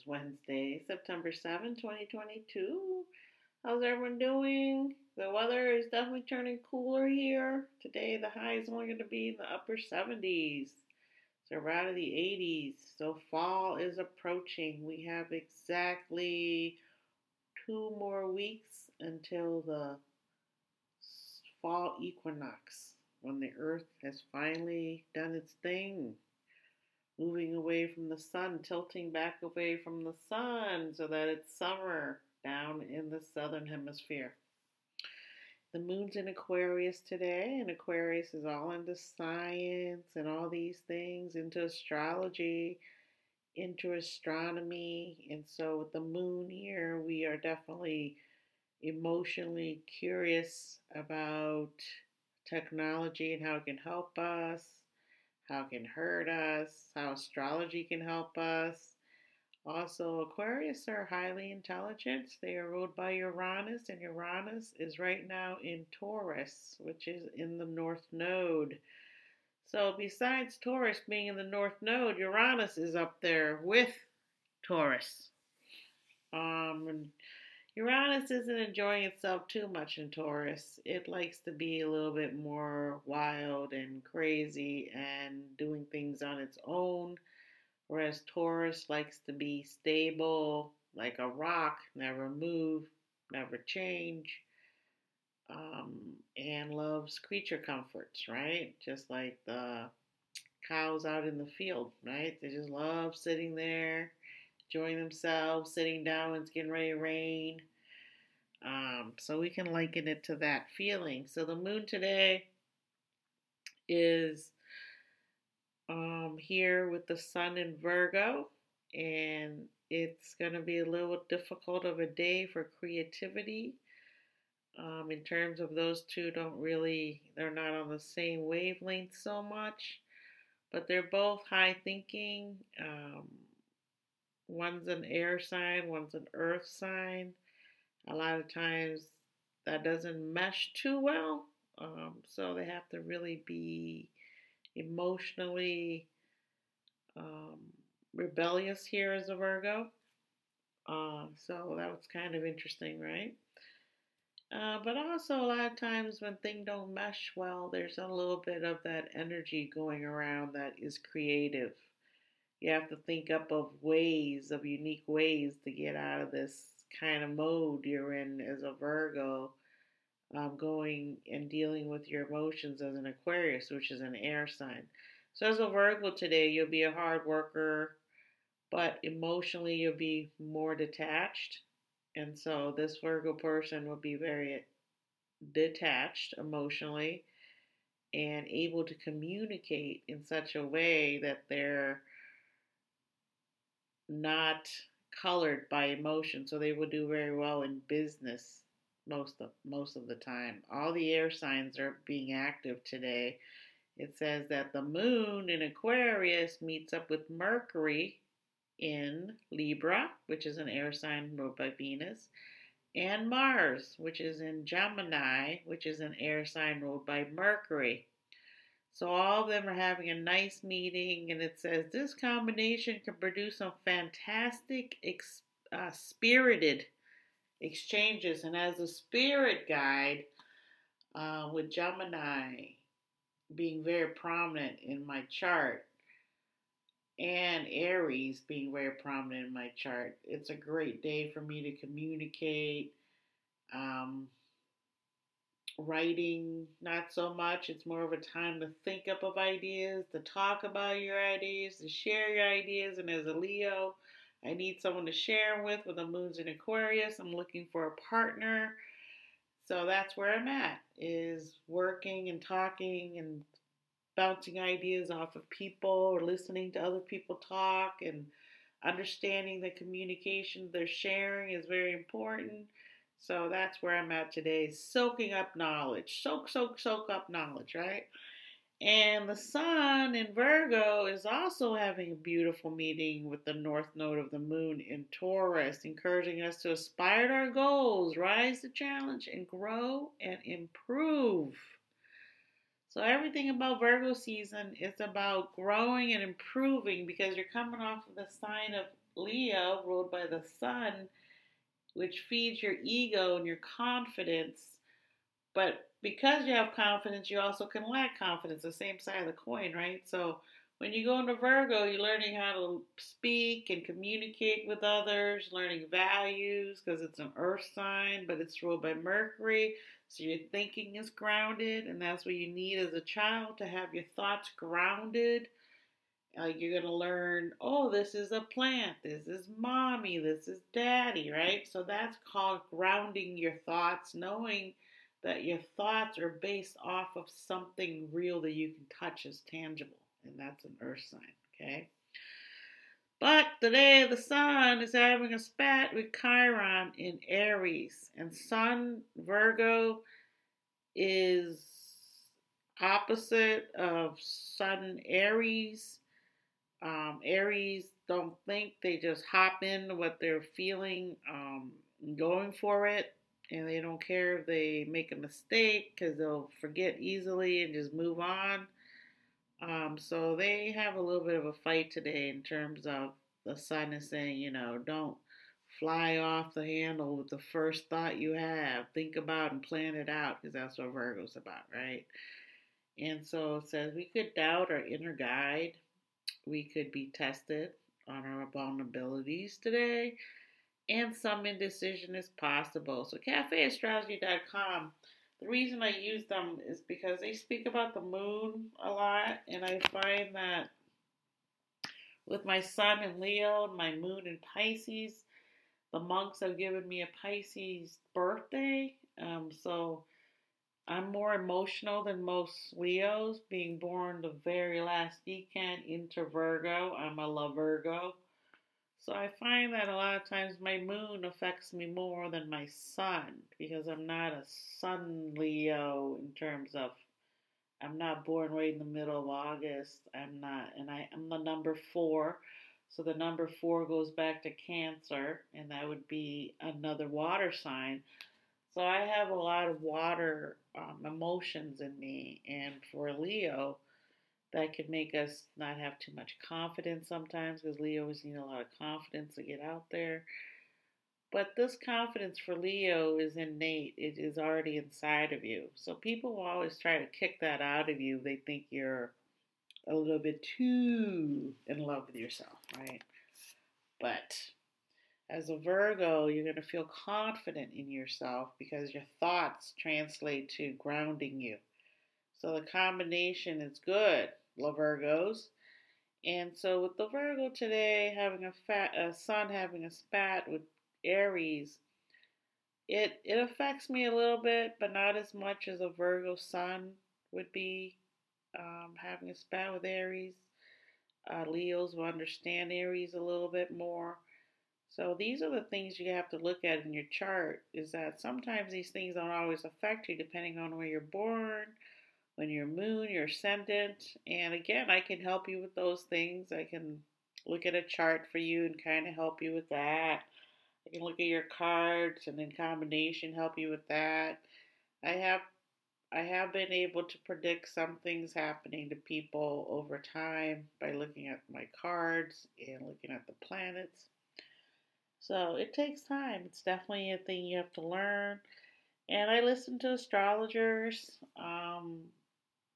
is Wednesday, September 7, 2022. How's everyone doing? The weather is definitely turning cooler here. Today, the high is only going to be in the upper 70s. So, we're out of the 80s. So, fall is approaching. We have exactly two more weeks until the fall equinox when the earth has finally done its thing moving away from the sun, tilting back away from the sun so that it's summer down in the southern hemisphere. The moon's in Aquarius today, and Aquarius is all into science and all these things, into astrology, into astronomy. And so, with the moon here, we are definitely emotionally curious about technology and how it can help us how it can hurt us, how astrology can help us. Also, Aquarius are highly intelligent. They are ruled by Uranus, and Uranus is right now in Taurus, which is in the North Node. So, besides Taurus being in the North Node, Uranus is up there with Taurus. Um, Uranus isn't enjoying itself too much in Taurus. It likes to be a little bit more wild and crazy and doing things on its own, whereas Taurus likes to be stable, like a rock, never move, never change, um, and loves creature comforts, right? Just like the cows out in the field, right? They just love sitting there enjoying themselves, sitting down when it's getting ready to rain. Um, so we can liken it to that feeling. So the moon today is um, here with the sun in Virgo, and it's going to be a little difficult of a day for creativity. Um, in terms of those two, don't really, they're not on the same wavelength so much, but they're both high thinking. Um, One's an air sign, one's an earth sign. A lot of times that doesn't mesh too well. Um, so they have to really be emotionally um, rebellious here as a Virgo. Uh, so that was kind of interesting, right? Uh, but also a lot of times when things don't mesh well, there's a little bit of that energy going around that is creative you have to think up of ways, of unique ways to get out of this kind of mode you're in as a Virgo, um, going and dealing with your emotions as an Aquarius, which is an air sign. So, as a Virgo today, you'll be a hard worker, but emotionally, you'll be more detached. And so, this Virgo person will be very detached emotionally and able to communicate in such a way that they're not colored by emotion, so they would do very well in business most of most of the time. All the air signs are being active today. It says that the moon in Aquarius meets up with Mercury in Libra, which is an air sign ruled by Venus, and Mars, which is in Gemini, which is an air sign ruled by Mercury. So all of them are having a nice meeting, and it says this combination can produce some fantastic, ex- uh, spirited exchanges. And as a spirit guide, uh, with Gemini being very prominent in my chart, and Aries being very prominent in my chart, it's a great day for me to communicate. Um, writing not so much. It's more of a time to think up of ideas to talk about your ideas to share your ideas. And as a leo i need someone to share with with the moons in aquarius. I'm looking for a partner. So that's where i'm at is working and talking and bouncing ideas off of people or listening to other people talk and understanding the communication they're sharing is very important so that's where I'm at today, soaking up knowledge. Soak, soak, soak up knowledge, right? And the sun in Virgo is also having a beautiful meeting with the north node of the moon in Taurus, encouraging us to aspire to our goals, rise to challenge, and grow and improve. So everything about Virgo season is about growing and improving because you're coming off of the sign of Leo, ruled by the sun, which feeds your ego and your confidence. But because you have confidence, you also can lack confidence, the same side of the coin, right? So when you go into Virgo, you're learning how to speak and communicate with others, learning values because it's an earth sign, but it's ruled by Mercury. So your thinking is grounded, and that's what you need as a child to have your thoughts grounded. Like you're going to learn, oh, this is a plant, this is mommy, this is daddy, right? So that's called grounding your thoughts, knowing that your thoughts are based off of something real that you can touch as tangible, and that's an earth sign, okay? But today the sun is having a spat with Chiron in Aries, and Sun Virgo is opposite of Sun Aries. Um, Aries don't think, they just hop into what they're feeling, um, going for it, and they don't care if they make a mistake because they'll forget easily and just move on. Um, so they have a little bit of a fight today in terms of the sun is saying, you know, don't fly off the handle with the first thought you have. Think about and plan it out because that's what Virgo's about, right? And so it says we could doubt our inner guide. We could be tested on our vulnerabilities today. And some indecision is possible. So cafeastrology.com the reason I use them is because they speak about the moon a lot, and I find that with my sun in Leo, my moon in Pisces, the monks have given me a Pisces birthday. Um, so I'm more emotional than most Leos, being born the very last decan into Virgo. I'm a La Virgo. So I find that a lot of times my moon affects me more than my sun because I'm not a sun Leo in terms of I'm not born right in the middle of August. I'm not, and I, I'm the number four. So the number four goes back to Cancer, and that would be another water sign. So I have a lot of water um, emotions in me, and for Leo, that could make us not have too much confidence sometimes because Leos need a lot of confidence to get out there. But this confidence for Leo is innate. It is already inside of you. So people will always try to kick that out of you. They think you're a little bit too in love with yourself, right? But as a Virgo, you're going to feel confident in yourself because your thoughts translate to grounding you. So the combination is good, La Virgos. And so with the Virgo today having a fat a sun having a spat with Aries, it it affects me a little bit, but not as much as a Virgo sun would be um, having a spat with Aries. Uh, Leos will understand Aries a little bit more. So these are the things you have to look at in your chart. Is that sometimes these things don't always affect you depending on where you're born, when your moon, your ascendant, and again, I can help you with those things. I can look at a chart for you and kind of help you with that. I can look at your cards and in combination help you with that. I have I have been able to predict some things happening to people over time by looking at my cards and looking at the planets. So it takes time. It's definitely a thing you have to learn. And I listen to astrologers um,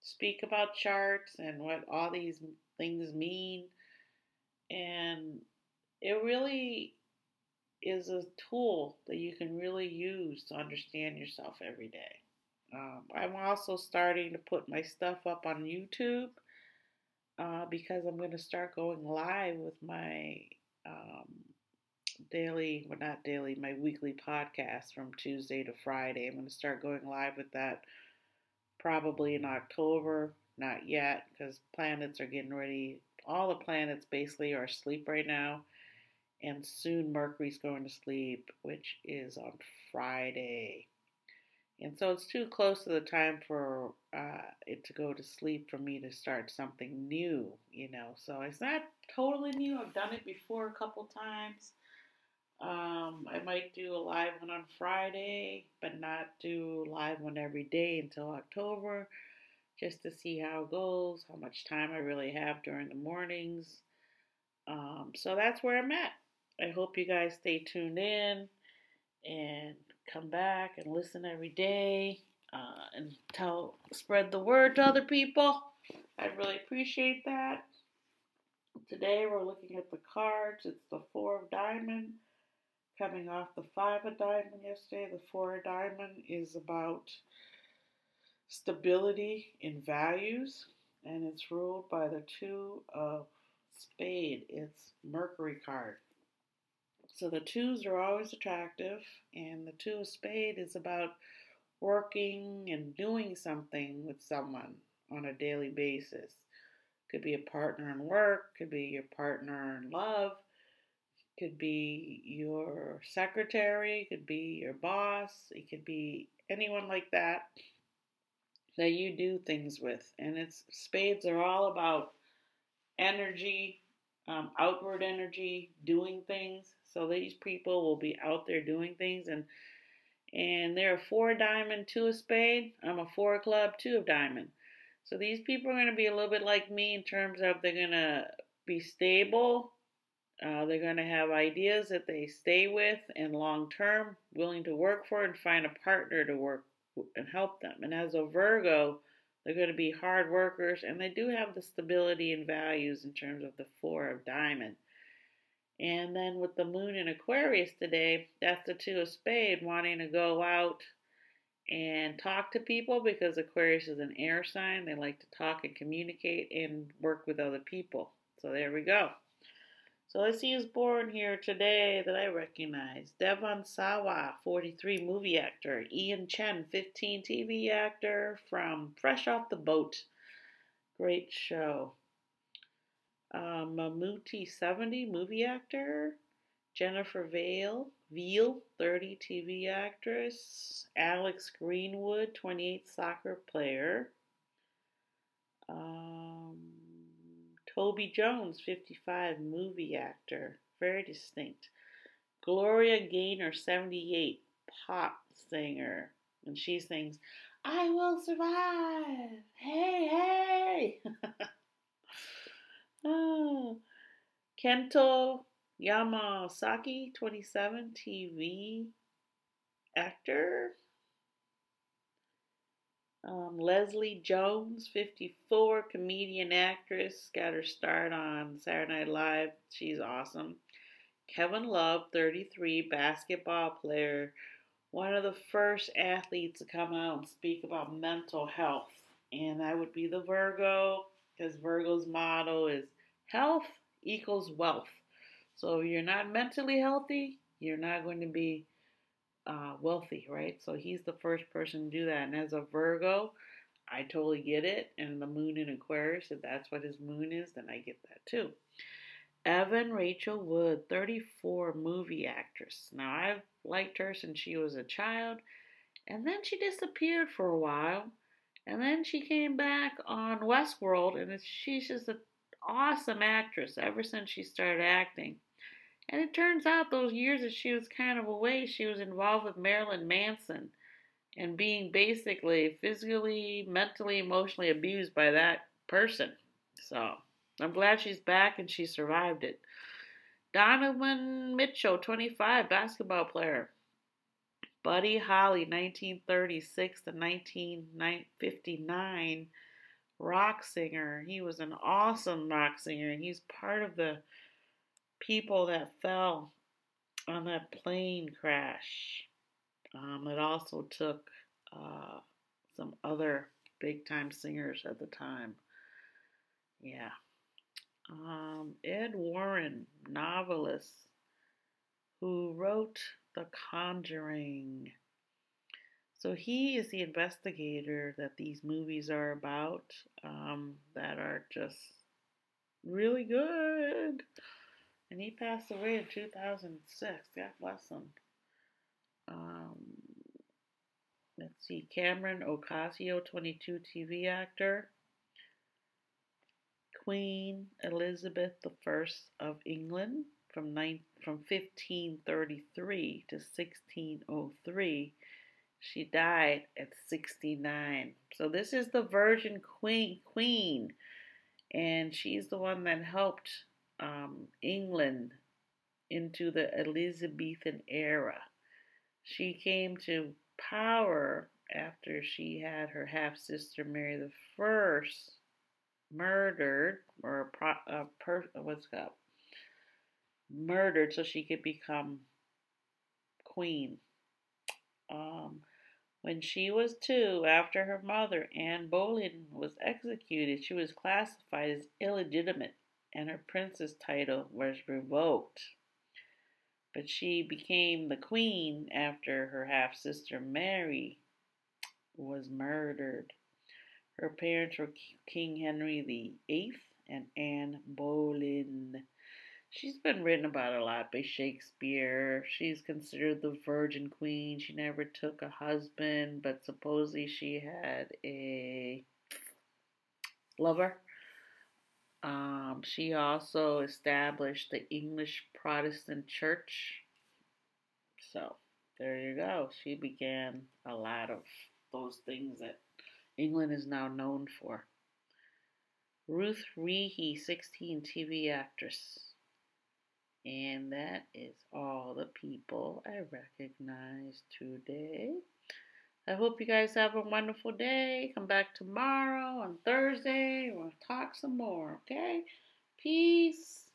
speak about charts and what all these things mean. And it really is a tool that you can really use to understand yourself every day. Um, I'm also starting to put my stuff up on YouTube uh, because I'm going to start going live with my um, daily, well, not daily, my weekly podcast from Tuesday to Friday. I'm going to start going live with that probably in October. Not yet because planets are getting ready. All the planets basically are asleep right now and soon Mercury's going to sleep, which is on Friday. And so it's too close to the time for uh, it to go to sleep for me to start something new, you know. So it's not totally new. I've done it before a couple times. Um, I might do a live one on Friday, but not do live one every day until October, just to see how it goes, how much time I really have during the mornings. Um, so that's where I'm at. I hope you guys stay tuned in and come back and listen every day uh, and tell, spread the word to other people. I'd really appreciate that. Today we're looking at the cards. It's the Four of Diamond coming off the Five of Diamond yesterday. The Four of Diamond is about stability in values and it's ruled by the Two of Spade. It's Mercury card. So the twos are always attractive, and the two of spade is about working and doing something with someone on a daily basis. Could be a partner in work, could be your partner in love, could be your secretary, could be your boss, it could be anyone like that that you do things with. And it's spades are all about energy, um, outward energy, doing things. So these people will be out there doing things and and they're a four diamond, two of spade. I'm a four club, two of diamond. So these people are going to be a little bit like me in terms of they're going to be stable. Uh, they're going to have ideas that they stay with and long term, willing to work for and find a partner to work and help them. And as a Virgo, they're going to be hard workers and they do have the stability and values in terms of the four of diamond. And then with the moon in Aquarius today, that's the two of spade wanting to go out and talk to people because Aquarius is an air sign. They like to talk and communicate and work with other people. So there we go. So let's see who's born here today that I recognize. Devon Sawa, 43 movie actor. Ian Chen, 15 TV actor from Fresh Off the Boat. Great show uh, Mammootty 70 movie actor, Jennifer Vale, Veal 30 TV actress, Alex Greenwood 28 soccer player, um, Toby Jones 55 movie actor, very distinct, Gloria Gaynor 78 pop singer, and she sings, I will survive. Hey, hey. Oh, Kento Yamazaki, 27, TV actor. Um, Leslie Jones, 54, comedian actress, got her start on Saturday Night Live. She's awesome. Kevin Love, 33, basketball player, one of the first athletes to come out and speak about mental health. And that would be the Virgo because Virgo's motto is health equals wealth. So if you're not mentally healthy, you're not going to be uh, wealthy, right? So he's the first person to do that. And as a Virgo, I totally get it. And the moon in Aquarius, if that's what his moon is, then I get that too. Evan Rachel Wood, 34 movie actress. Now, I've liked her since she was a child, and then she disappeared for a while. And then she came back on Westworld, and she's just an awesome actress ever since she started acting. And it turns out those years that she was kind of away, she was involved with Marilyn Manson and being basically physically, mentally, emotionally abused by that person. So I'm glad she's back and she survived it. Donovan Mitchell, 25, basketball player. Buddy Holly, 1936 to 1959, rock singer. He was an awesome rock singer. and He's part of the people that fell on that plane crash. Um, it also took uh, some other big time singers at the time. Yeah. Um, Ed Warren, novelist, who wrote the Conjuring. So he is the investigator that these movies are about, um, that are just really good. And he passed away in 2006. God bless him. Um, let's see, Cameron Ocasio, 22 TV actor. Queen Elizabeth I of England from, nine, from 1533 to 1603. She died at 69. So this is the Virgin Queen, Queen, and she's the one that helped um, England into the Elizabethan era. She came to power after she had her half sister Mary the First murdered or a, a per, what's up murdered so she could become queen. Um, when she was two, after her mother, Anne Boleyn, was executed, she was classified as illegitimate and her princess title was revoked. But she became the queen after her half sister Mary was murdered. Her parents were King Henry VIII and Anne Boleyn. She's been written about a lot by Shakespeare. She's considered the Virgin Queen. She never took a husband, but supposedly she had a lover. Um, she also established the English Protestant Church. So there you go. She began a lot of those things that England is now known for. Ruth Righi, 16 TV actress. And that is all the people I recognize today. I hope you guys have a wonderful day. Come back tomorrow on Thursday. We'll talk some more, okay? Peace.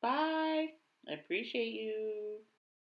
Bye. I appreciate you.